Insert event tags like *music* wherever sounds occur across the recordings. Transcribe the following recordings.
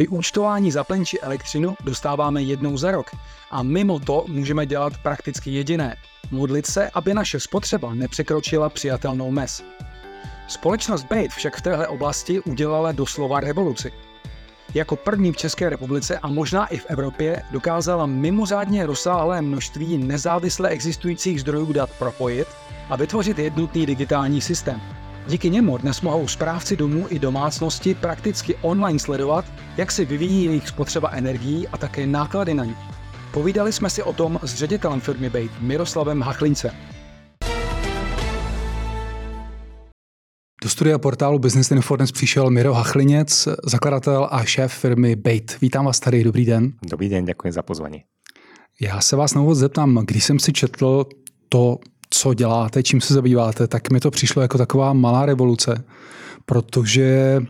Vyúčtování za plyn či elektřinu dostáváme jednou za rok a mimo to můžeme dělat prakticky jediné. Modlit se, aby naše spotřeba nepřekročila přijatelnou mez. Společnost Bait však v téhle oblasti udělala doslova revoluci. Jako první v České republice a možná i v Evropě dokázala mimořádně rozsáhlé množství nezávisle existujících zdrojů dat propojit a vytvořit jednotný digitální systém. Díky němu dnes mohou správci domů i domácnosti prakticky online sledovat, jak se vyvíjí jejich spotřeba energií a také náklady na ní. Povídali jsme si o tom s ředitelem firmy Bait Miroslavem Hachlince. Do studia portálu Business Info dnes přišel Miro Hachlinec, zakladatel a šéf firmy Bait. Vítám vás tady, dobrý den. Dobrý den, děkuji za pozvání. Já se vás na úvod zeptám, když jsem si četl to, co děláte, čím se zabýváte, tak mi to přišlo jako taková malá revoluce, protože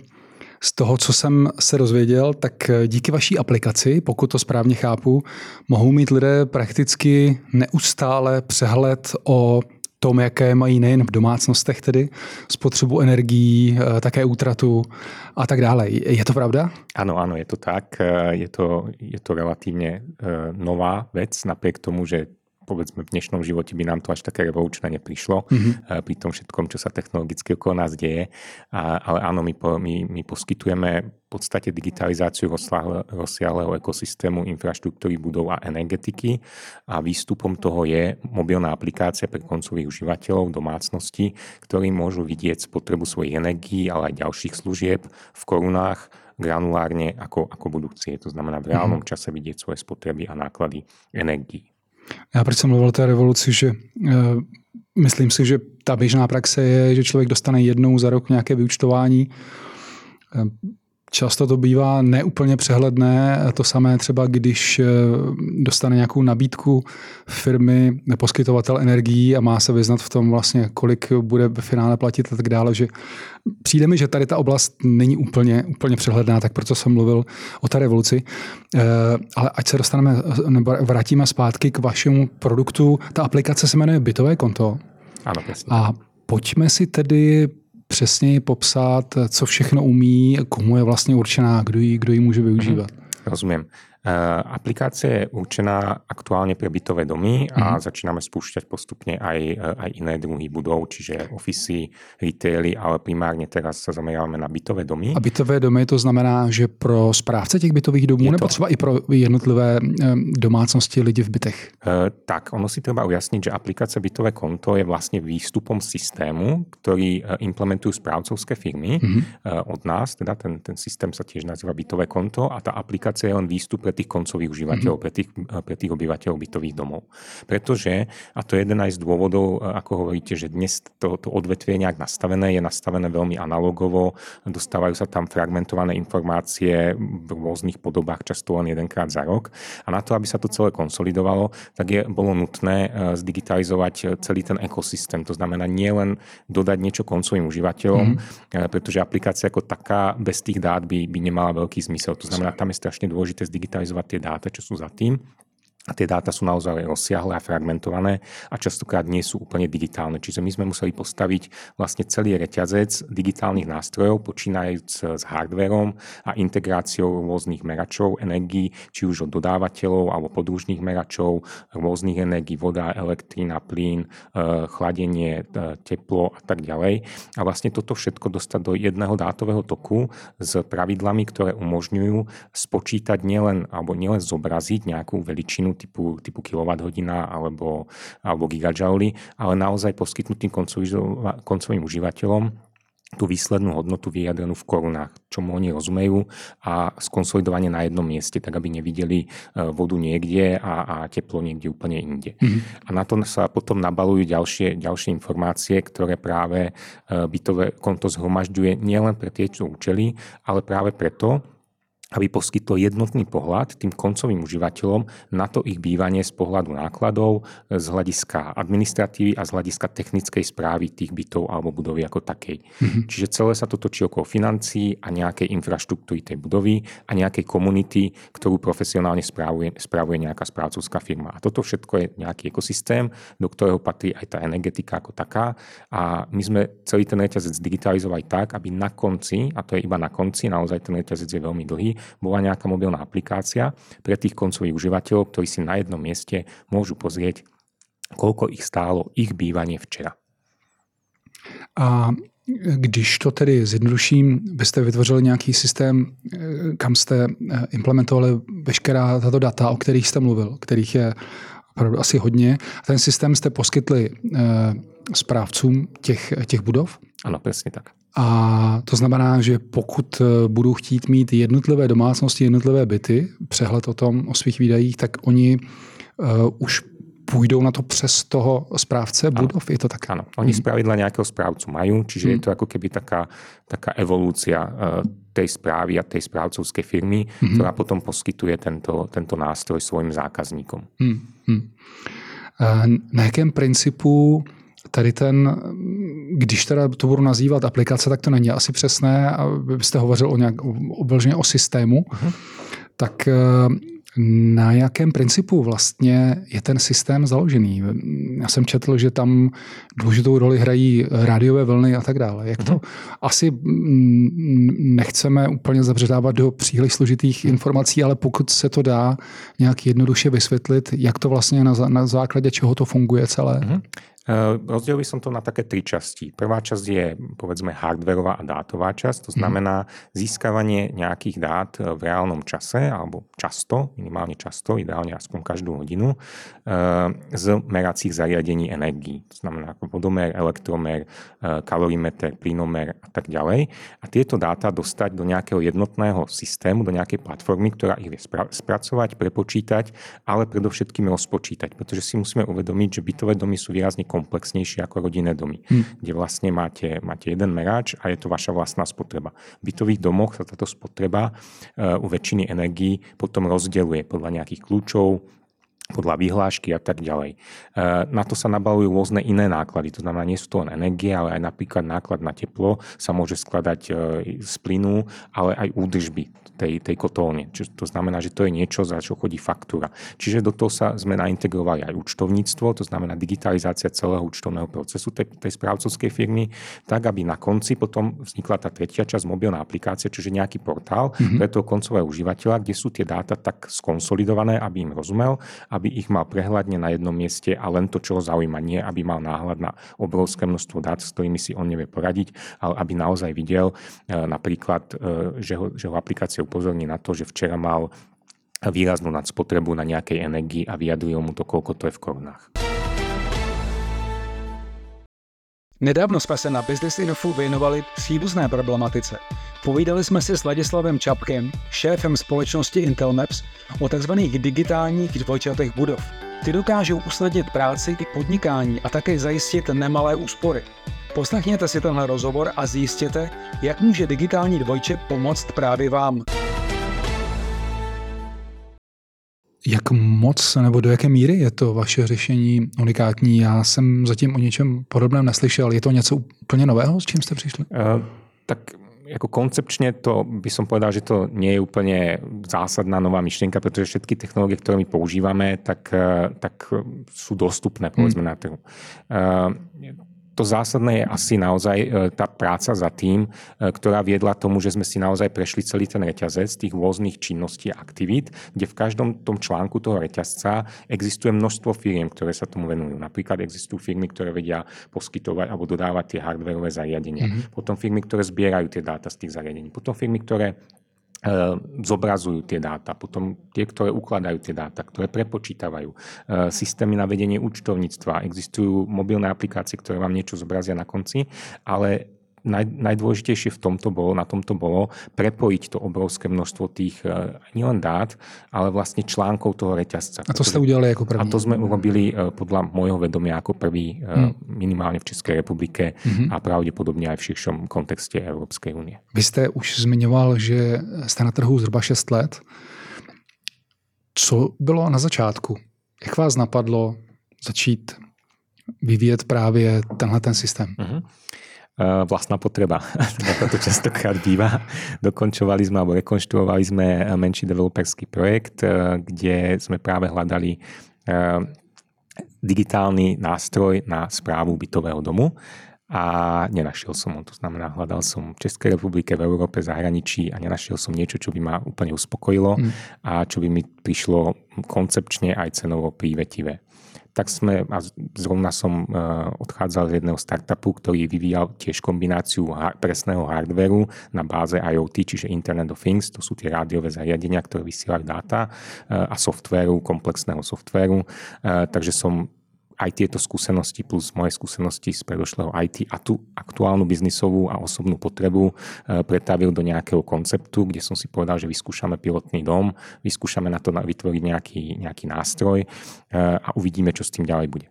z toho, co jsem se dozvěděl, tak díky vaší aplikaci, pokud to správně chápu, mohou mít lidé prakticky neustále přehled o tom, jaké mají nejen v domácnostech tedy spotřebu energií, eh, také útratu a tak dále. Je to pravda? Ano, ano, je to tak. Eh, je to, je to relatívne eh, nová vec, napriek tomu, že povedzme v dnešnom živote by nám to až také revolučné neprišlo mm-hmm. pri tom všetkom, čo sa technologicky okolo nás deje. A, ale áno, my, po, my, my poskytujeme v podstate digitalizáciu rozsiahleho ekosystému infraštruktúry budov a energetiky a výstupom toho je mobilná aplikácia pre koncových užívateľov domácnosti, ktorí môžu vidieť spotrebu svojich energií, ale aj ďalších služieb v korunách granulárne, ako, ako budú chcieť. To znamená v reálnom mhm. čase vidieť svoje spotreby a náklady energií. Já proč jsem mluvil o té revoluci, že uh, myslím si, že ta běžná praxe je, že člověk dostane jednou za rok nějaké vyučtování. Uh, Často to bývá neúplně přehledné, to samé třeba, když eh, dostane nějakou nabídku firmy, poskytovatel energií a má se vyznat v tom vlastně, kolik bude ve finále platit a tak dále, že přijde mi, že tady ta oblast není úplně, úplně přehledná, tak proto jsem mluvil o té revoluci. Eh, ale ať se dostaneme, nebo vrátíme zpátky k vašemu produktu, ta aplikace se jmenuje Bytové konto. Ano, A pojďme si tedy přesněji popsat, co všechno umí, komu je vlastně určená, kdo ji, kdo ji může využívat. Rozumím. Eh, aplikácia je určená aktuálne pre bytové domy a mm. začíname spúšťať postupne aj, eh, aj iné druhy budov, čiže ofisy, retaily, ale primárne teraz sa zameráme na bytové domy. A bytové domy to znamená, že pro správce těch bytových domů je nebo to... třeba i pro jednotlivé domácnosti lidi v bytech? Uh, tak, ono si treba ujasniť, že aplikácia bytové konto je vlastne výstupom systému, ktorý implementujú správcovské firmy mm-hmm. od nás, teda ten, ten systém sa tiež nazýva bytové konto a tá aplikácia je len výstup pre tých koncových užívateľov, mm-hmm. pre, tých, pre tých obyvateľov bytových domov. Pretože, a to je jeden aj z dôvodov, ako hovoríte, že dnes to, to odvetvie je nejak nastavené, je nastavené veľmi analogovo, dostávajú sa tam fragmentované informácie v rôznych podobách, často len jedenkrát za rok. A na to, aby sa to celé konsolidovalo, tak je, bolo nutné e, zdigitalizovať celý ten ekosystém. To znamená nielen dodať niečo koncovým užívateľom, mm-hmm. pretože aplikácia ako taká bez tých dát by, by nemala veľký zmysel. To znamená, tam je strašne dôležité zdigitalizovať digitalizovať tie dáta, čo sú za tým a tie dáta sú naozaj rozsiahle a fragmentované a častokrát nie sú úplne digitálne. Čiže my sme museli postaviť vlastne celý reťazec digitálnych nástrojov, počínajúc s hardverom a integráciou rôznych meračov energií, či už od dodávateľov alebo podružných meračov, rôznych energií, voda, elektrína, plyn, e, chladenie, e, teplo a tak ďalej. A vlastne toto všetko dostať do jedného dátového toku s pravidlami, ktoré umožňujú spočítať nielen, alebo nielen zobraziť nejakú veličinu typu, typu kWh alebo, alebo gigajouly, ale naozaj poskytnúť tým koncovým užívateľom tú výslednú hodnotu vyjadrenú v korunách, čomu oni rozumejú a skonsolidovanie na jednom mieste, tak aby nevideli e, vodu niekde a, a teplo niekde úplne inde. Mm-hmm. A na to sa potom nabalujú ďalšie, ďalšie informácie, ktoré práve e, bytové konto zhromažďuje nielen pre tie účely, ale práve preto, aby poskytlo jednotný pohľad tým koncovým užívateľom na to ich bývanie z pohľadu nákladov, z hľadiska administratívy a z hľadiska technickej správy tých bytov alebo budovy ako takej. Mm-hmm. Čiže celé sa to točí okolo financií a nejakej infraštruktúry tej budovy a nejakej komunity, ktorú profesionálne správuje, správuje nejaká správcovská firma. A toto všetko je nejaký ekosystém, do ktorého patrí aj tá energetika ako taká. A my sme celý ten reťazec digitalizovali tak, aby na konci, a to je iba na konci, naozaj ten reťazec je veľmi dlhý, bola nejaká mobilná aplikácia pre tých koncových užívateľov, ktorí si na jednom mieste môžu pozrieť, koľko ich stálo ich bývanie včera. A když to tedy zjednoduším, byste vytvořili nějaký systém, kam jste implementovali veškerá tato data, o kterých jste mluvil, kterých je opravdu asi hodně. Ten systém jste poskytli správcům těch, těch budov? Ano, přesně tak. A to znamená, že pokud budou chtít mít jednotlivé domácnosti, jednotlivé byty, přehled o tom, o svých výdajích, tak oni uh, už půjdou na to přes toho správce budov? Ano. Je to tak? Áno, oni hmm. spravidla nejakého správcu majú, čiže hmm. je to ako keby taká, taká evolúcia uh, tej správy a tej správcovskej firmy, hmm. ktorá potom poskytuje tento, tento nástroj svojim zákazníkom. Hmm. Hmm. Na jakém principu tady ten, když teda to budu nazývat aplikace, tak to není asi přesné, byste hovořil o nějak, o, o, systému, uh-huh. tak na jakém principu vlastně je ten systém založený? Já jsem četl, že tam důležitou roli hrají rádiové vlny a tak dále. Jak to? Mhm. Asi nechceme úplně zabředávat do příliš složitých informací, ale pokud se to dá nějak jednoduše vysvětlit, jak to vlastně na, na základě čeho to funguje celé? Uh-huh. Eh, rozdelil by som to na také tri časti. Prvá časť je povedzme hardverová a dátová časť, to mhm. znamená získavanie nejakých dát eh, v reálnom čase alebo často, minimálne často, ideálne aspoň každú hodinu, eh, z meracích zariadení energií. To znamená ako vodomer, elektromer, kalorimeter, plynomer a tak ďalej. A tieto dáta dostať do nejakého jednotného systému, do nejakej platformy, ktorá ich vie spracovať, prepočítať, ale predovšetkým rozpočítať, pretože si musíme uvedomiť, že bytové domy sú výrazne komplexnejšie ako rodinné domy, hmm. kde vlastne máte, máte jeden meráč a je to vaša vlastná spotreba. V bytových domoch sa táto spotreba uh, u väčšiny energií potom rozdeluje podľa nejakých kľúčov, podľa vyhlášky a tak ďalej. E, na to sa nabalujú rôzne iné náklady, to znamená, nie sú to len energie, ale aj napríklad náklad na teplo sa môže skladať e, z plynu, ale aj údržby tej, tej kotolne. Čiže to znamená, že to je niečo, za čo chodí faktúra. Čiže do toho sa sme naintegrovali aj účtovníctvo, to znamená digitalizácia celého účtovného procesu tej, tej správcovskej firmy, tak aby na konci potom vznikla tá tretia časť mobilná aplikácia, čiže nejaký portál mm-hmm. pre toho koncového užívateľa, kde sú tie dáta tak skonsolidované, aby im rozumel, aby ich mal prehľadne na jednom mieste a len to, čo ho zaujíma, nie aby mal náhľad na obrovské množstvo dát, s ktorými si on nevie poradiť, ale aby naozaj videl e, napríklad, e, že ho, že ho aplikácia upozorní na to, že včera mal výraznú nadspotrebu na nejakej energii a vyjadril mu to, koľko to je v korunách. Nedávno jsme se na Business Info věnovali příbuzné problematice. Povídali jsme si s Ladislavem Čapkem, šéfem společnosti Intel Maps, o tzv. digitálních dvojčatých budov. Ty dokážou usnadnit práci i podnikání a také zajistit nemalé úspory. Poslechněte si tenhle rozhovor a zjistěte, jak může digitální dvojče pomoct právě vám. Jak moc nebo do jaké míry je to vaše řešení unikátní? Já jsem zatím o něčem podobném neslyšel. Je to něco úplně nového, s čím jste přišli? Uh, tak ako koncepčne to by som povedal, že to nie je úplne zásadná nová myšlienka, pretože všetky technológie, ktoré my používame, tak, tak sú dostupné povedzme hmm. na trhu. To zásadné je asi naozaj e, tá práca za tým, e, ktorá viedla tomu, že sme si naozaj prešli celý ten reťazec tých rôznych činností a aktivít, kde v každom tom článku toho reťazca existuje množstvo firiem, ktoré sa tomu venujú. Napríklad existujú firmy, ktoré vedia poskytovať alebo dodávať tie hardwareové zariadenia. Mm-hmm. Potom firmy, ktoré zbierajú tie dáta z tých zariadení. Potom firmy, ktoré zobrazujú tie dáta, potom tie, ktoré ukladajú tie dáta, ktoré prepočítavajú, e, systémy na vedenie účtovníctva, existujú mobilné aplikácie, ktoré vám niečo zobrazia na konci, ale naj, najdôležitejšie v tomto bolo, na tomto bolo prepojiť to obrovské množstvo tých uh, nielen dát, ale vlastne článkov toho reťazca. A to ste udiali ako prvý? A to sme urobili uh, podľa môjho vedomia ako prvý hmm. minimálne v Českej republike hmm. a pravdepodobne aj v širšom kontexte Európskej únie. Vy ste už zmiňoval, že jste na trhu zhruba 6 let. Co bylo na začátku? Jak vás napadlo začít vyvíjet právě tenhle ten systém? Uh-huh. Eh, vlastná potreba. *laughs* Ako to častokrát býva. Dokončovali sme alebo rekonštruovali sme menší developerský projekt, eh, kde sme práve hľadali eh, digitálny nástroj na správu bytového domu a nenašiel som ho. To znamená, hľadal som v Českej republike, v Európe, zahraničí a nenašiel som niečo, čo by ma úplne uspokojilo mm. a čo by mi prišlo koncepčne aj cenovo prívetivé tak sme, a zrovna som e, odchádzal z jedného startupu, ktorý vyvíjal tiež kombináciu presného hardveru na báze IoT, čiže Internet of Things, to sú tie rádiové zariadenia, ktoré vysielajú dáta e, a softvéru, komplexného softvéru. E, takže som aj tieto skúsenosti plus moje skúsenosti z predošlého IT a tú aktuálnu biznisovú a osobnú potrebu pretavil do nejakého konceptu, kde som si povedal, že vyskúšame pilotný dom, vyskúšame na to vytvoriť nejaký, nejaký nástroj a uvidíme, čo s tým ďalej bude.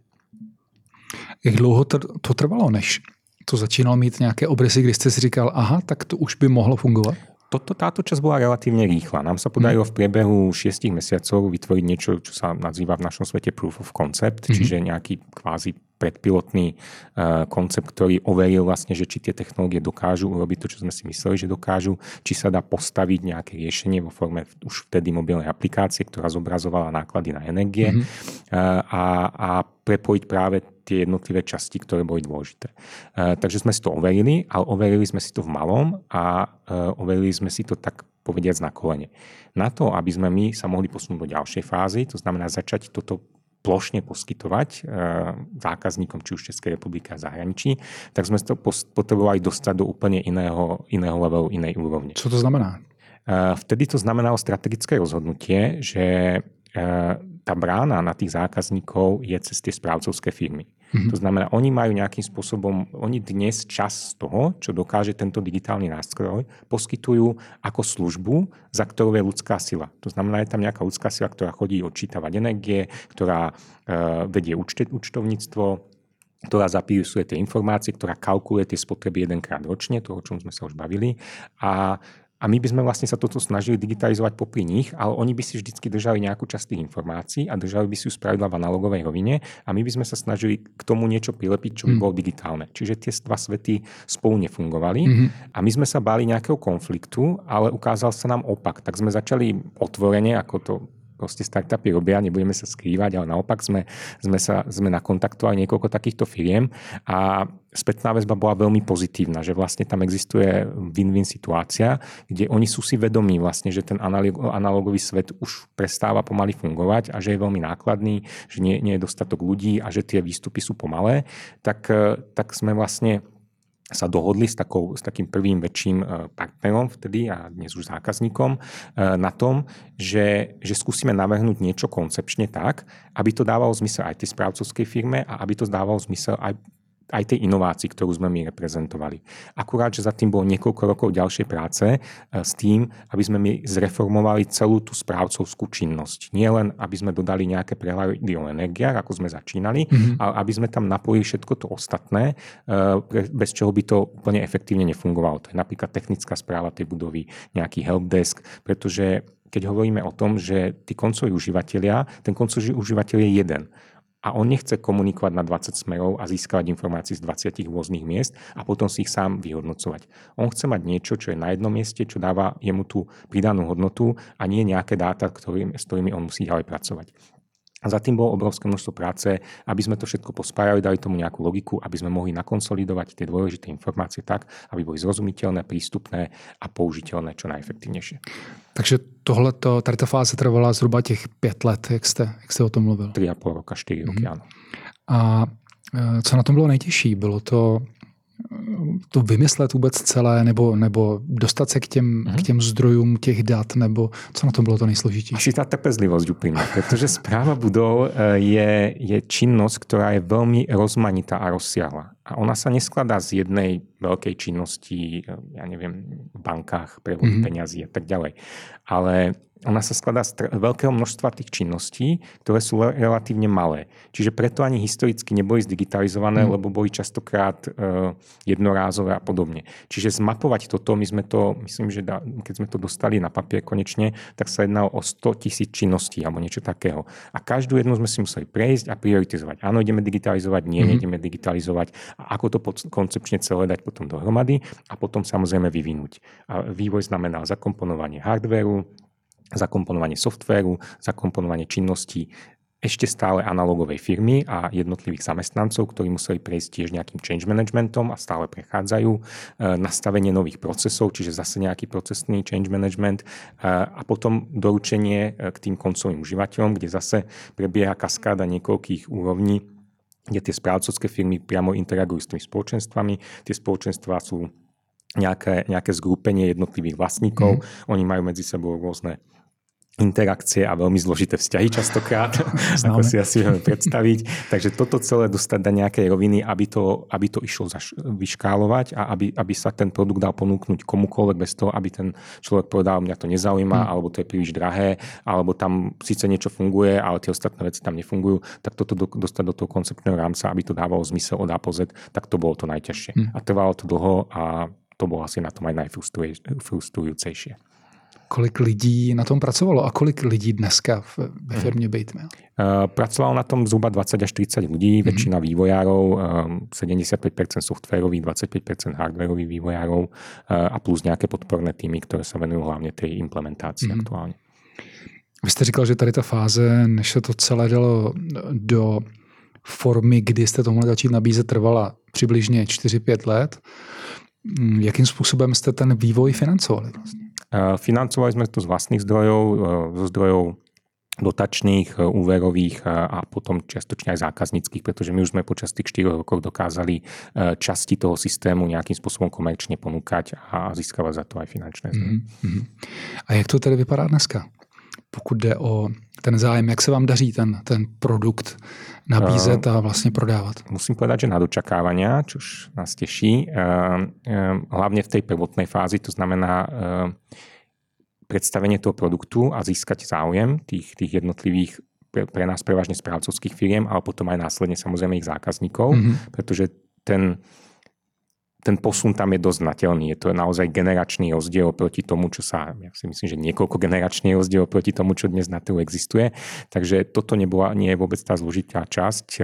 Jak dlouho to trvalo, než to začínalo mít nějaké obrysy, kdy jste si říkal, aha, tak to už by mohlo fungovat? Toto, táto časť bola relatívne rýchla. Nám sa podarilo v priebehu 6 mesiacov vytvoriť niečo, čo sa nazýva v našom svete proof of concept, mm-hmm. čiže nejaký kvázi predpilotný uh, koncept, ktorý overil vlastne, že či tie technológie dokážu urobiť to, čo sme si mysleli, že dokážu, či sa dá postaviť nejaké riešenie vo forme už vtedy mobilnej aplikácie, ktorá zobrazovala náklady na energie mm-hmm. uh, a, a prepojiť práve tie jednotlivé časti, ktoré boli dôležité. Uh, takže sme si to overili, ale overili sme si to v malom a uh, overili sme si to tak povediac na kolene. Na to, aby sme my sa mohli posunúť do ďalšej fázy, to znamená začať toto plošne poskytovať e, zákazníkom, či už Českej republiky a zahraničí, tak sme to potrebovali dostať do úplne iného, iného levelu, inej úrovne. Co to znamená? E, vtedy to znamenalo strategické rozhodnutie, že e, tá brána na tých zákazníkov je cez tie správcovské firmy. Mm-hmm. To znamená, oni majú nejakým spôsobom, oni dnes čas z toho, čo dokáže tento digitálny nástroj, poskytujú ako službu, za ktorou je ľudská sila. To znamená, je tam nejaká ľudská sila, ktorá chodí odčítavať energie, ktorá uh, vedie účte, účtovníctvo, ktorá zapisuje tie informácie, ktorá kalkuluje tie spotreby jedenkrát ročne, to, o čom sme sa už bavili. A a my by sme vlastne sa toto snažili digitalizovať popri nich, ale oni by si vždycky držali nejakú časť tých informácií a držali by si ju spravidla v analogovej rovine a my by sme sa snažili k tomu niečo prilepiť, čo by mm. bolo digitálne. Čiže tie dva svety spolu nefungovali mm-hmm. a my sme sa báli nejakého konfliktu, ale ukázal sa nám opak. Tak sme začali otvorene, ako to proste startupy robia, nebudeme sa skrývať, ale naopak sme, sme, sa, sme nakontaktovali niekoľko takýchto firiem. A spätná väzba bola veľmi pozitívna, že vlastne tam existuje win-win situácia, kde oni sú si vedomí vlastne, že ten analogový svet už prestáva pomaly fungovať a že je veľmi nákladný, že nie, nie je dostatok ľudí a že tie výstupy sú pomalé, tak, tak sme vlastne sa dohodli s, takou, s takým prvým väčším e, partnerom vtedy a dnes už zákazníkom e, na tom, že, že skúsime navrhnúť niečo koncepčne tak, aby to dávalo zmysel aj tej správcovskej firme a aby to dávalo zmysel aj aj tej inovácii, ktorú sme my reprezentovali. Akurát, že za tým bolo niekoľko rokov ďalšej práce e, s tým, aby sme my zreformovali celú tú správcovskú činnosť. Nie len, aby sme dodali nejaké prehľady o energiách, ako sme začínali, mm-hmm. ale aby sme tam napojili všetko to ostatné, e, bez čoho by to úplne efektívne nefungovalo. To je napríklad technická správa tej budovy, nejaký helpdesk, pretože keď hovoríme o tom, že tí koncoví užívateľia, ten koncový užívateľ je jeden a on nechce komunikovať na 20 smerov a získavať informácie z 20 rôznych miest a potom si ich sám vyhodnocovať. On chce mať niečo, čo je na jednom mieste, čo dáva jemu tú pridanú hodnotu a nie nejaké dáta, ktorým, s ktorými on musí ďalej pracovať. A za tým bolo obrovské množstvo práce, aby sme to všetko pospájali, dali tomu nejakú logiku, aby sme mohli nakonsolidovať tie dôležité informácie tak, aby boli zrozumiteľné, prístupné a použiteľné čo najefektívnejšie. Takže tohleto, tady ta fáze trvala zhruba těch pět let, jak jste, jak jste o tom mluvil. Tři a půl roka, čtyři roky, mm-hmm. ano. A e, co na tom bylo nejtěžší? Bylo to to vymyslet vůbec celé, nebo, nebo dostat se k těm, mm-hmm. k těm zdrojům těch dat, nebo co na tom bylo to nejsložitější? Asi tá trpezlivosť úplne, pretože správa budov e, je, je činnosť, ktorá je veľmi rozmanitá a rozsiahla. A ona sa neskladá z jednej veľkej činnosti, e, ja neviem, v bankách, prevod mm-hmm. peňazí a tak ďalej. Ale ona sa skladá z veľkého množstva tých činností, ktoré sú relatívne malé. Čiže preto ani historicky neboli zdigitalizované, mm. lebo boli častokrát uh, jednorázové a podobne. Čiže zmapovať toto, my sme to, myslím, že da, keď sme to dostali na papier konečne, tak sa jednalo o 100 tisíc činností alebo niečo takého. A každú jednu sme si museli prejsť a prioritizovať. Áno, ideme digitalizovať, nie, mm. ideme digitalizovať. A ako to koncepčne celé dať potom dohromady a potom samozrejme vyvinúť. A vývoj znamená zakomponovanie hardvéru, zakomponovanie softvéru, zakomponovanie činností, ešte stále analogovej firmy a jednotlivých zamestnancov, ktorí museli prejsť tiež nejakým change managementom a stále prechádzajú. E, nastavenie nových procesov, čiže zase nejaký procesný change management e, a potom doručenie k tým koncovým užívateľom, kde zase prebieha kaskáda niekoľkých úrovní, kde tie správcovské firmy priamo interagujú s tými spoločenstvami. Tie spoločenstvá sú nejaké, nejaké zgrúpenie jednotlivých vlastníkov. Mm. Oni majú medzi sebou rôzne interakcie a veľmi zložité vzťahy častokrát, ako si asi vieme predstaviť. Takže toto celé dostať do nejakej roviny, aby to, aby to išlo zaš- vyškálovať a aby, aby sa ten produkt dal ponúknuť komukoľvek bez toho, aby ten človek povedal, mňa to nezaujíma, hmm. alebo to je príliš drahé, alebo tam síce niečo funguje, ale tie ostatné veci tam nefungujú, tak toto do, dostať do toho konceptného rámca, aby to dávalo zmysel od A po Z, tak to bolo to najťažšie. Hmm. A trvalo to dlho a to bolo asi na tom aj najfrustrujúcejšie kolik lidí na tom pracovalo a kolik lidí dneska ve mhm. firmě Batemail? Uh, pracovalo na tom zhruba 20 až 30 ľudí, väčšina vývojárov, 75% softwarových, 25% hardwarových vývojárov uh, a plus nejaké podporné týmy, ktoré sa venujú hlavne tej implementácii mm-hmm. aktuálně. Vy jste říkal, že tady ta fáze, než se to celé dalo do formy, kdy jste to mohli začít nabízet, trvala přibližně 4-5 let. Mm, jakým způsobem jste ten vývoj financovali vlastně? Financovali sme to z vlastných zdrojov, e, zo zdrojov dotačných, e, úverových a potom čiastočne aj zákazníckých, pretože my už sme počas tých 4 rokov dokázali časti toho systému nejakým spôsobom komerčne ponúkať a získavať za to aj finančné zdroje. Mm-hmm. A jak to tedy vypadá dneska? Pokud jde o ten zájem, jak se vám daří ten, ten produkt nabízet a vlastne prodávať? Musím povedať, že na dočakávania, čož nás teší, hlavne v tej prvotnej fázi, to znamená predstavenie toho produktu a získať záujem tých, tých jednotlivých pre, pre nás prevažne správcovských firiem, ale potom aj následne samozrejme ich zákazníkov, mm-hmm. pretože ten, ten posun tam je dosť znateľný. Je to naozaj generačný rozdiel proti tomu, čo sa, ja si myslím, že niekoľko generačný rozdiel proti tomu, čo dnes na trhu existuje. Takže toto nebola, nie je vôbec tá zložitá časť.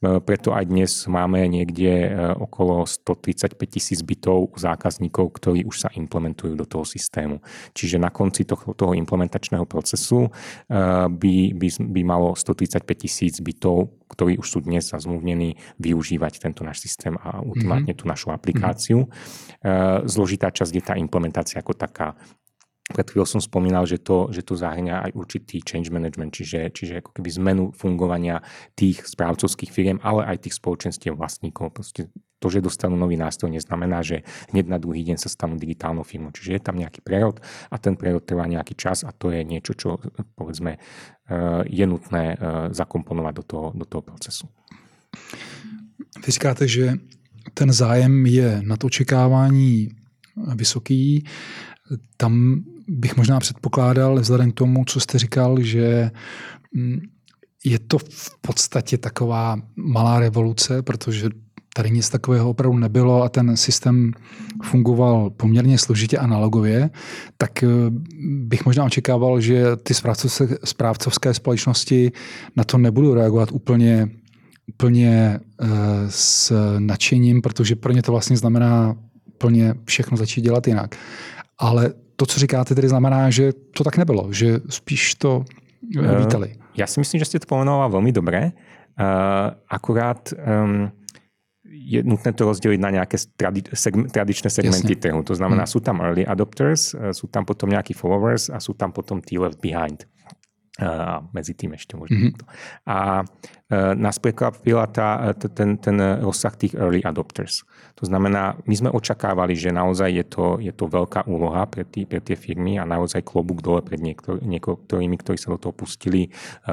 E, preto aj dnes máme niekde e, okolo 135 tisíc bytov zákazníkov, ktorí už sa implementujú do toho systému. Čiže na konci toho, toho implementačného procesu e, by, by, by malo 135 tisíc bytov, ktorí už sú dnes zazmluvnení, využívať tento náš systém a ultimátne mm-hmm. tú našu aplikáciu. Mm-hmm. Zložitá časť je tá implementácia ako taká pred chvíľou som spomínal, že to, že to zahrňa aj určitý change management, čiže, čiže ako keby zmenu fungovania tých správcovských firiem, ale aj tých spoločenstiev vlastníkov. Proste to, že dostanú nový nástroj, neznamená, že hneď na druhý deň sa stanú digitálnou firmou. Čiže je tam nejaký prerod a ten prerod trvá nejaký čas a to je niečo, čo povedzme eh, je nutné eh, zakomponovať do toho, do toho procesu. Vy říkáte, že ten zájem je nad očekávání vysoký. Tam bych možná předpokládal, vzhledem k tomu, co jste říkal, že mm, je to v podstatě taková malá revoluce, protože tady nic takového opravdu nebylo a ten systém fungoval poměrně složitě analogově, tak eh, bych možná očekával, že ty správcovské, společnosti na to nebudou reagovat úplně, úplně eh, s nadšením, protože pro ně to vlastně znamená plně všechno začít dělat jinak. Ale to, co říkáte, tedy znamená, že to tak nebylo, že spíš to eh, vítali. Ja si myslím, že ste to pomenoval veľmi dobre. Uh, akurát um, je nutné to rozdeliť na nejaké tradi- segm- tradičné segmenty Jasne. trhu. To znamená, hmm. sú tam early adopters, sú tam potom nejakí followers a sú tam potom tí left behind a medzi tým ešte možno. Mm-hmm. A e, nás prekvapila tá, ten, ten rozsah tých early adopters. To znamená, my sme očakávali, že naozaj je to, je to veľká úloha pre, tý, pre tie firmy a naozaj klobúk dole pred niektor, niektorými, ktorí sa do toho pustili e,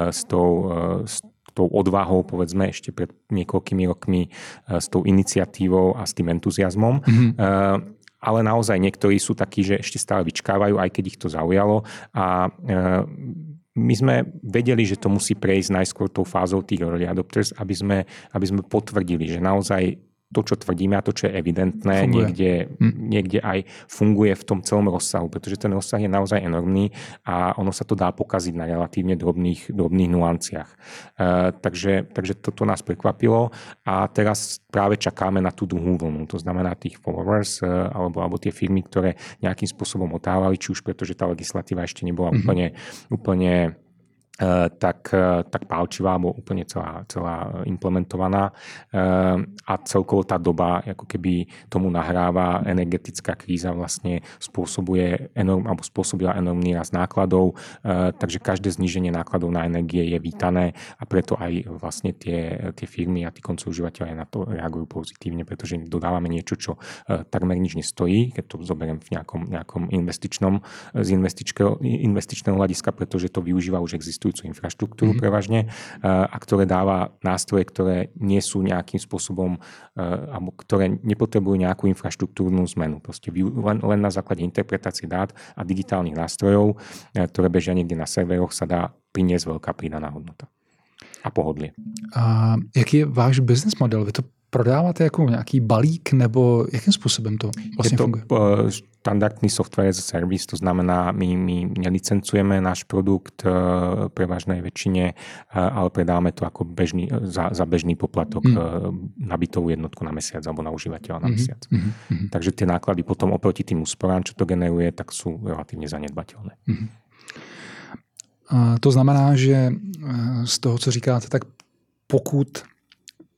s tou, e, s tou odvahou, povedzme, ešte pred niekoľkými rokmi, s tou iniciatívou a s tým entuziasmom. Mm-hmm ale naozaj niektorí sú takí, že ešte stále vyčkávajú, aj keď ich to zaujalo a my sme vedeli, že to musí prejsť najskôr tou fázou tých early adopters, aby sme, aby sme potvrdili, že naozaj to, čo tvrdíme a to, čo je evidentné, niekde, hm. niekde aj funguje v tom celom rozsahu, pretože ten rozsah je naozaj enormný a ono sa to dá pokaziť na relatívne drobných, drobných nuanciách. Uh, takže, takže toto nás prekvapilo a teraz práve čakáme na tú druhú vlnu, to znamená tých followers uh, alebo, alebo tie firmy, ktoré nejakým spôsobom otávali, či už preto, že tá legislatíva ešte nebola mm-hmm. úplne, úplne tak, eh, tak pálčivá, alebo úplne celá, celá implementovaná. Eh, a celkovo tá doba ako keby tomu nahráva energetická kríza vlastne spôsobuje enorm, alebo spôsobila enormný rast nákladov, takže každé zníženie nákladov na energie je vítané a preto aj vlastne tie, tie firmy a tí koncov užívateľe na to reagujú pozitívne, pretože dodávame niečo, čo takmer nič nestojí, keď to zoberiem v nejakom, nejakom investičnom, z investičného, hľadiska, pretože to využíva už existujú existujúcu infraštruktúru mm-hmm. prevažne a ktoré dáva nástroje, ktoré nie sú nejakým spôsobom, alebo ktoré nepotrebujú nejakú infraštruktúrnu zmenu. Proste len, len na základe interpretácie dát a digitálnych nástrojov, ktoré bežia niekde na serveroch, sa dá priniesť veľká pridaná hodnota a pohodlie. A jaký je váš business model? Vy to prodáváte jako nějaký balík nebo jakým způsobem to vlastně je to funguje? Štandardný software as a service, to znamená, my, my nelicencujeme náš produkt e, prevažnej väčšine, e, ale predáme to ako bežný, za, za bežný poplatok mm. na bytovú jednotku na mesiac alebo na užívateľa na mhm, mesiac. Mm-hmm. Mm-hmm. Takže tie náklady potom oproti tým úsporám, čo to generuje, tak sú relatívne zanedbateľné. Mm-hmm. A to znamená, že z toho, co říkáte, tak pokud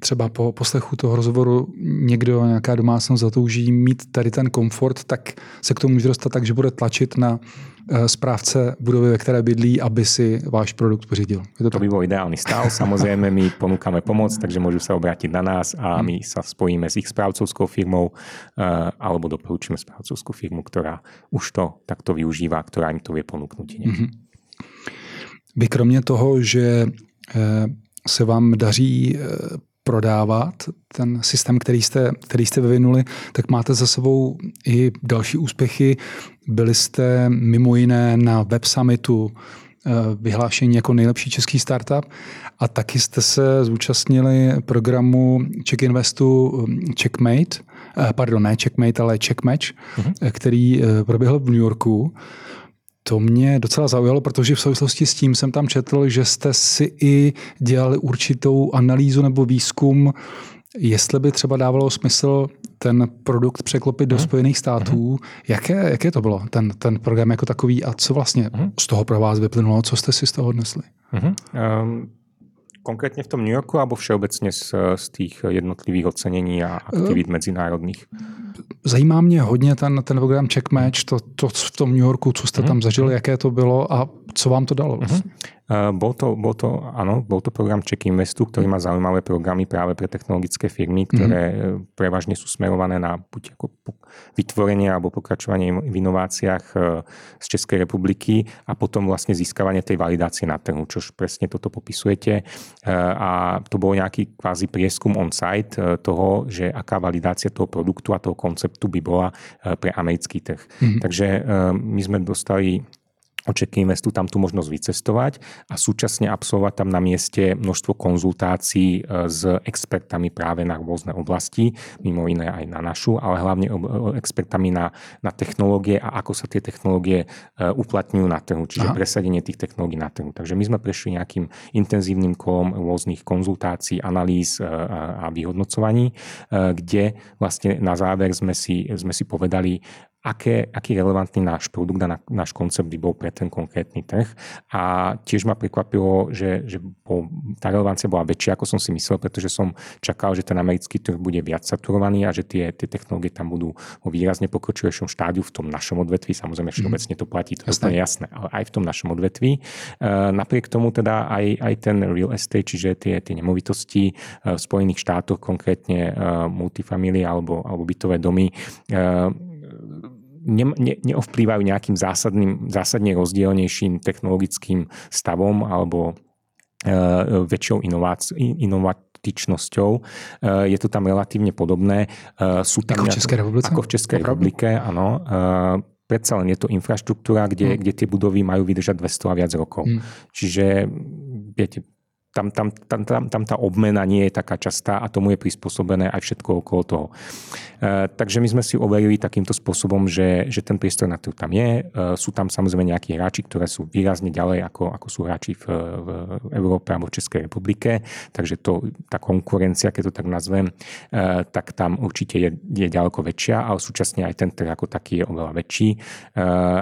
třeba po poslechu toho rozhovoru někdo, nějaká domácnost zatouží mít tady ten komfort, tak se k tomu může dostat tak, že bude tlačit na eh, správce budovy, ve které bydlí, aby si váš produkt pořídil. Je to, to by bol ideálny stav. Samozrejme, my ponúkame pomoc, takže môžu sa obrátiť na nás a my sa spojíme s ich správcovskou firmou eh, alebo doporučíme správcovskú firmu, ktorá už to takto využíva, ktorá im to vie ponúknuť. Mm-hmm. Vy kromě toho, že eh, se vám daří prodávat, ten systém, který jste, který jste vyvinuli, tak máte za sebou i další úspěchy. Byli jste mimo jiné na Web Summitu eh, vyhlášení jako nejlepší český startup a taky jste se zúčastnili programu Check Investu eh, Checkmate, eh, pardon, ne Checkmate, ale Checkmatch, uh-huh. který proběhl v New Yorku. To mě docela zaujalo, protože v souvislosti s tím jsem tam četl, že jste si i dělali určitou analýzu nebo výzkum, jestli by třeba dávalo smysl ten produkt překlopit do mhm. Spojených států. Uh-huh. Jaké, jaké to bylo, ten, ten program jako takový a co vlastně uh-huh. z toho pro vás vyplynulo, co jste si z toho odnesli? Uh-huh. Um, konkrétne v tom New Yorku alebo všeobecne z, z tých jednotlivých ocenení a aktivít uh, medzinárodných? Zajímá mě hodně ten, ten program Checkmatch, to, to v tom New Yorku, co jste uh-huh. tam zažili, jaké to bylo a co vám to dalo? Vlastně? Uh-huh. Bol to, bol to, áno, bol to program Check Investu, ktorý má zaujímavé programy práve pre technologické firmy, ktoré mm-hmm. prevažne sú smerované na buď ako vytvorenie alebo pokračovanie v inováciách e, z Českej republiky a potom vlastne získavanie tej validácie na trhu, čož presne toto popisujete. A to bol nejaký kvázi prieskum on-site toho, že aká validácia toho produktu a toho konceptu by bola pre americký trh. Mm-hmm. Takže my sme dostali očekávame tu tam tú možnosť vycestovať a súčasne absolvovať tam na mieste množstvo konzultácií e, s expertami práve na rôzne oblasti, mimo iné aj na našu, ale hlavne expertami na, na technológie a ako sa tie technológie e, uplatňujú na trhu, čiže Aha. presadenie tých technológií na trhu. Takže my sme prešli nejakým intenzívnym kolom rôznych konzultácií, analýz e, a vyhodnocovaní, kde vlastne na záver sme si, sme si povedali, aké, aký relevantný náš produkt a náš koncept by bol pre ten konkrétny trh. A tiež ma prekvapilo, že, že bol, tá relevancia bola väčšia, ako som si myslel, pretože som čakal, že ten americký trh bude viac saturovaný a že tie, tie technológie tam budú vo výrazne pokročilejšom štádiu v tom našom odvetví. Samozrejme, všeobecne to platí, to je jasné, ale aj v tom našom odvetví. E, napriek tomu teda aj, aj ten real estate, čiže tie, tie nemovitosti e, v Spojených štátoch, konkrétne e, multifamily alebo, alebo bytové domy, ne, ne, neovplývajú nejakým zásadným, zásadne rozdielnejším technologickým stavom alebo e, väčšou inovatičnosťou. E, je to tam relatívne podobné. E, sú tam ako v Českej republike? Ako v Českej republike, áno. E, predsa len je to infraštruktúra, kde, hmm. kde tie budovy majú vydržať 200 a viac rokov. Hmm. Čiže viete, tam, tam, tam, tam, tam tá obmena nie je taká častá a tomu je prispôsobené aj všetko okolo toho. E, takže my sme si overili takýmto spôsobom, že, že ten priestor na trhu tam je. E, sú tam samozrejme nejakí hráči, ktoré sú výrazne ďalej, ako, ako sú hráči v, v Európe alebo v Českej republike. Takže to, tá konkurencia, keď to tak nazvem, e, tak tam určite je, je ďaleko väčšia, ale súčasne aj ten trh ako taký je oveľa väčší e,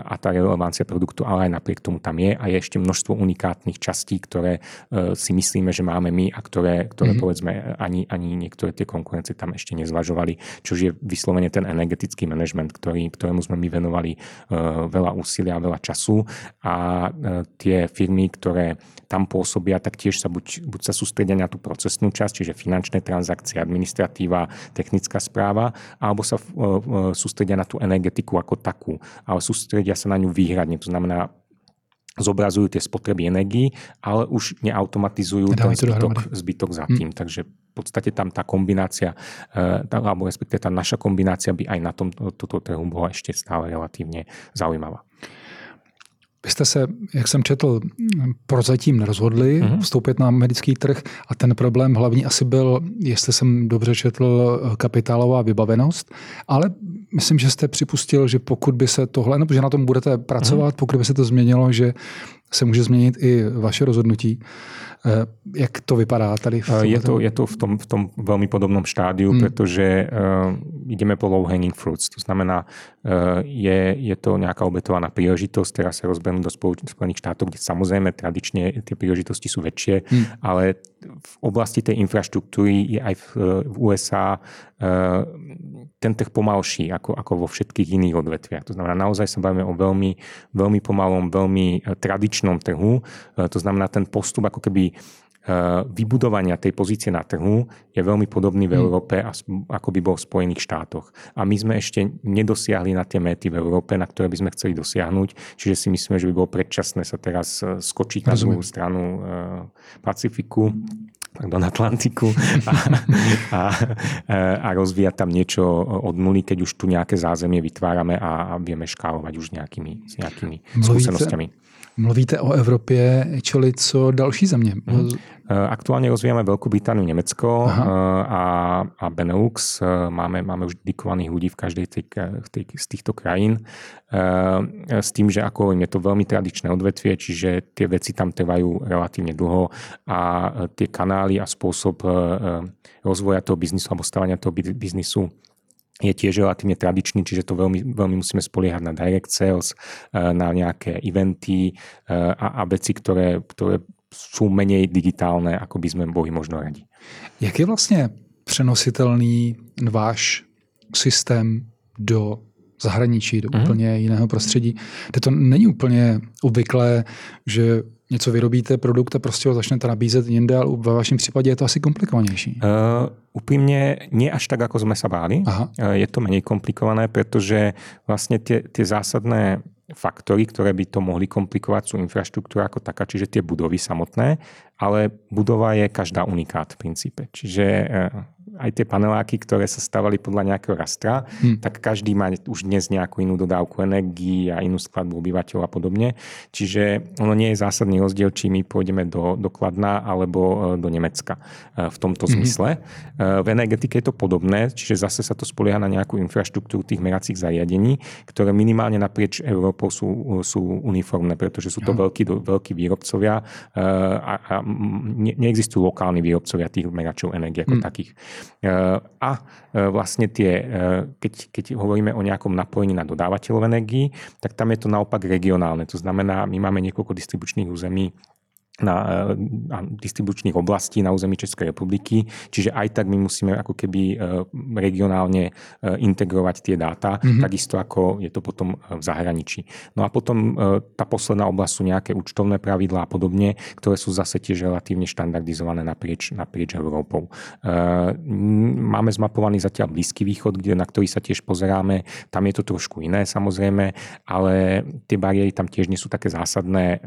a tá relevancia produktu ale aj napriek tomu tam je a je ešte množstvo unikátnych častí, ktoré e, si myslíme, že máme my a ktoré, ktoré mm-hmm. povedzme ani, ani niektoré tie konkurencie tam ešte nezvažovali, čo je vyslovene ten energetický manažment, ktorý, ktorému sme my venovali uh, veľa úsilia, veľa času a uh, tie firmy, ktoré tam pôsobia, tak tiež sa buď, buď sa sústredia na tú procesnú časť, čiže finančné transakcie, administratíva, technická správa, alebo sa uh, sústredia na tú energetiku ako takú, ale sústredia sa na ňu výhradne, to znamená zobrazujú tie spotreby energii, ale už neautomatizujú ten zbytok, zbytok za tým. Hmm. Takže v podstate tam tá kombinácia, eh, alebo respektíve tá naša kombinácia by aj na tom, toto trhu bola ešte stále relatívne zaujímavá. Vy jste se, jak jsem četl, prozatím nerozhodli mm-hmm. vstoupit na americký trh a ten problém hlavní asi byl, jestli jsem dobře četl, kapitálová vybavenost, ale myslím, že jste připustil, že pokud by se tohle, no, že na tom budete pracovat, mm-hmm. pokud by se to změnilo, že se může změnit i vaše rozhodnutí. Eh, jak to vypadá tady? V je, to, je to v tom, v tom veľmi podobnom štádiu, hmm. pretože uh, ideme po low hanging fruits. To znamená, uh, je, je to nejaká obetovaná príležitosť, teraz sa rozbehnú do Spojených štátov, kde samozrejme tradične tie príležitosti sú väčšie, hmm. ale v oblasti tej infraštruktúry je aj v, v USA uh, ten trh pomalší ako, ako vo všetkých iných odvetviach. To znamená, naozaj sa bavíme o veľmi, veľmi pomalom, veľmi tradičnom trhu. To znamená, ten postup ako keby Eh, vybudovania tej pozície na trhu je veľmi podobný v hmm. Európe, ako by bol v Spojených štátoch. A my sme ešte nedosiahli na tie méty v Európe, na ktoré by sme chceli dosiahnuť. Čiže si myslíme, že by bolo predčasné sa teraz skočiť na druhú stranu Pacifiku pardon, Atlantiku a, a, a rozvíjať tam niečo od nuly, keď už tu nejaké zázemie vytvárame a, a vieme škálovať už nejakými, s nejakými skúsenosťami. Mluvíte o Evropě, čili co další země? Hmm. Aktuálne rozvíjame Veľkú Britániu, Nemecko Aha. Eh, a, a Benelux. Eh, máme, máme už dedikovaných ľudí v každej tej, tej, z týchto krajín. S tým, že ako je to veľmi tradičné odvetvie, čiže tie veci tam trvajú relatívne dlho a tie kanály a spôsob rozvoja toho biznisu alebo stavania toho biznisu je tiež relatívne tradičný, čiže to veľmi, veľmi musíme spoliehať na direct sales, eh, na nejaké eventy eh, a, a veci, ktoré, ktoré sú menej digitálne, ako by sme boli možno radi. Jak je vlastně přenositelný váš systém do zahraničí, do mm-hmm. úplně jiného prostředí, kde to není úplně obvyklé, že něco vyrobíte, produkt a prostě ho začnete nabízet jinde, ale ve vašem případě je to asi komplikovanější. Uh, úprimne nie až tak, ako sme sa báli. Aha. Uh, je to menej komplikované, pretože vlastne tie, tie zásadné faktory, ktoré by to mohli komplikovať, sú infraštruktúra ako taká, čiže tie budovy samotné, ale budova je každá unikát v princípe. Čiže uh, aj tie paneláky, ktoré sa stavali podľa nejakého rastra, hmm. tak každý má už dnes nejakú inú dodávku energii a inú skladbu obyvateľov a podobne. Čiže ono nie je zásadný rozdiel, či my pôjdeme do, do Kladna alebo e, do Nemecka e, v tomto hmm. zmysle. E, v energetike je to podobné, čiže zase sa to spolieha na nejakú infraštruktúru tých meracích zariadení, ktoré minimálne naprieč Európou sú, sú uniformné, pretože sú to ja. veľkí, veľkí výrobcovia a, a ne, neexistujú lokálni výrobcovia tých meračov energie ako hmm. takých. Eh, a eh, vlastne tie, eh, keď, keď hovoríme o nejakom napojení na dodávateľov energii, tak tam je to naopak regionálne. To znamená, my máme niekoľko distribučných území na, na distribučných oblastí na území Českej republiky, čiže aj tak my musíme ako keby regionálne integrovať tie dáta, mm-hmm. takisto ako je to potom v zahraničí. No a potom tá posledná oblasť sú nejaké účtovné pravidlá a podobne, ktoré sú zase tiež relatívne štandardizované naprieč, naprieč Európou. Máme zmapovaný zatiaľ Blízky východ, kde, na ktorý sa tiež pozeráme. Tam je to trošku iné samozrejme, ale tie bariéry tam tiež nie sú také zásadné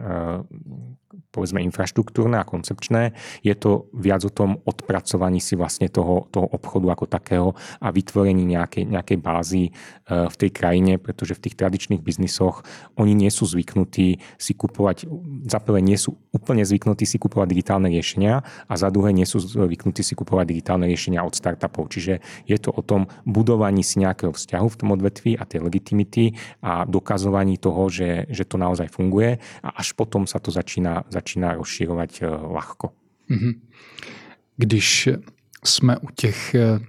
povedzme infraštruktúrne a koncepčné, je to viac o tom odpracovaní si vlastne toho, toho obchodu ako takého a vytvorení nejakej, nejakej bázy e, v tej krajine, pretože v tých tradičných biznisoch oni nie sú zvyknutí si kupovať, za prvé nie sú úplne zvyknutí si kupovať digitálne riešenia a za druhé nie sú zvyknutí si kupovať digitálne riešenia od startupov. Čiže je to o tom budovaní si nejakého vzťahu v tom odvetví a tej legitimity a dokazovaní toho, že, že to naozaj funguje a až potom sa to začína, začíná rozširovať eh, ľahko. Mhm. Když jsme u těch eh,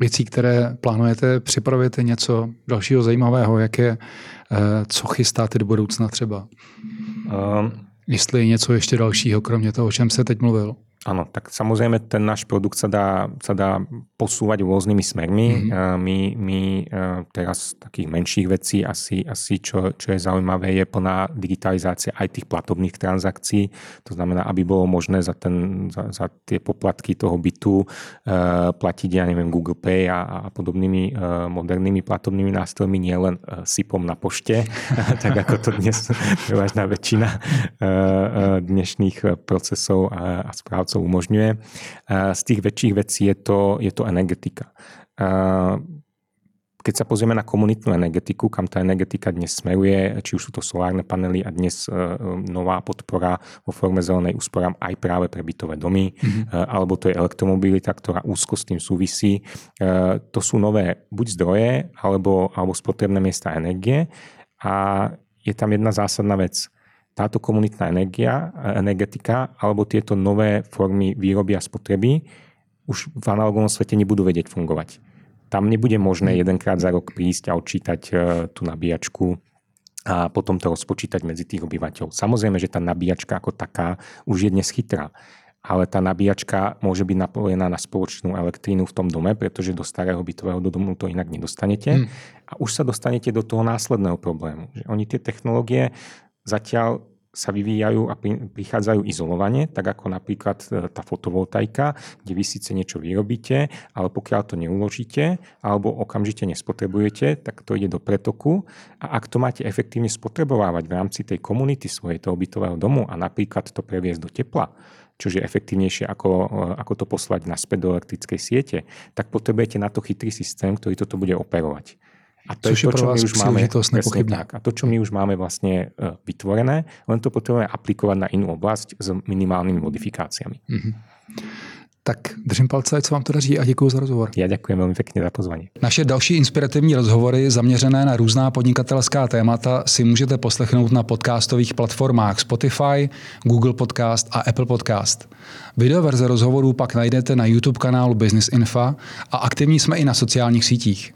věcí, které plánujete, připravujete něco dalšího zajímavého, jak je, eh, co chystáte do budoucna třeba? Um, Jestli je něco ještě dalšího, kromě toho, o čem se teď mluvil? Áno, tak samozrejme ten náš produkt sa dá, sa dá posúvať rôznymi smermi. Mm-hmm. My, my teraz takých menších vecí asi, asi čo, čo je zaujímavé, je plná digitalizácia aj tých platobných transakcií. To znamená, aby bolo možné za, ten, za, za tie poplatky toho bytu uh, platiť, ja neviem, Google Pay a, a podobnými modernými platobnými nástrojmi, nielen SIPom na pošte, *laughs* tak ako to dnes *laughs* prevažná väčšina dnešných procesov a, a správ správcov umožňuje. Z tých väčších vecí je to, je to energetika. Keď sa pozrieme na komunitnú energetiku, kam tá energetika dnes smeruje, či už sú to solárne panely a dnes e, nová podpora vo forme zelenej úsporám aj práve pre bytové domy, mm-hmm. alebo to je elektromobilita, ktorá úzko s tým súvisí. E, to sú nové buď zdroje, alebo, alebo spotrebné miesta energie a je tam jedna zásadná vec táto komunitná energia, energetika alebo tieto nové formy výroby a spotreby už v analogom svete nebudú vedieť fungovať. Tam nebude možné jedenkrát za rok prísť a odčítať e, tú nabíjačku a potom to rozpočítať medzi tých obyvateľov. Samozrejme, že tá nabíjačka ako taká už je dnes chytrá ale tá nabíjačka môže byť napojená na spoločnú elektrínu v tom dome, pretože do starého bytového domu to inak nedostanete. Hmm. A už sa dostanete do toho následného problému. Že oni tie technológie zatiaľ sa vyvíjajú a prichádzajú izolovane, tak ako napríklad e, tá fotovoltaika, kde vy síce niečo vyrobíte, ale pokiaľ to neuložíte alebo okamžite nespotrebujete, tak to ide do pretoku a ak to máte efektívne spotrebovávať v rámci tej komunity svojej toho bytového domu a napríklad to previesť do tepla, čo je efektívnejšie ako, e, ako to poslať naspäť do elektrickej siete, tak potrebujete na to chytrý systém, ktorý toto bude operovať. A to Což je to, čo my už máme, tak, a to, čo my už máme vlastne e, vytvorené, len to potrebujeme aplikovať na inú oblasť s minimálnymi modifikáciami. Mm-hmm. Tak držím palce, co vám to daří a děkuji za rozhovor. Já děkuji velmi pěkně za pozvání. Naše další inspirativní rozhovory zaměřené na různá podnikatelská témata si můžete poslechnout na podcastových platformách Spotify, Google Podcast a Apple Podcast. Videoverze rozhovorů pak najdete na YouTube kanálu Business Info a aktivní jsme i na sociálních sítích.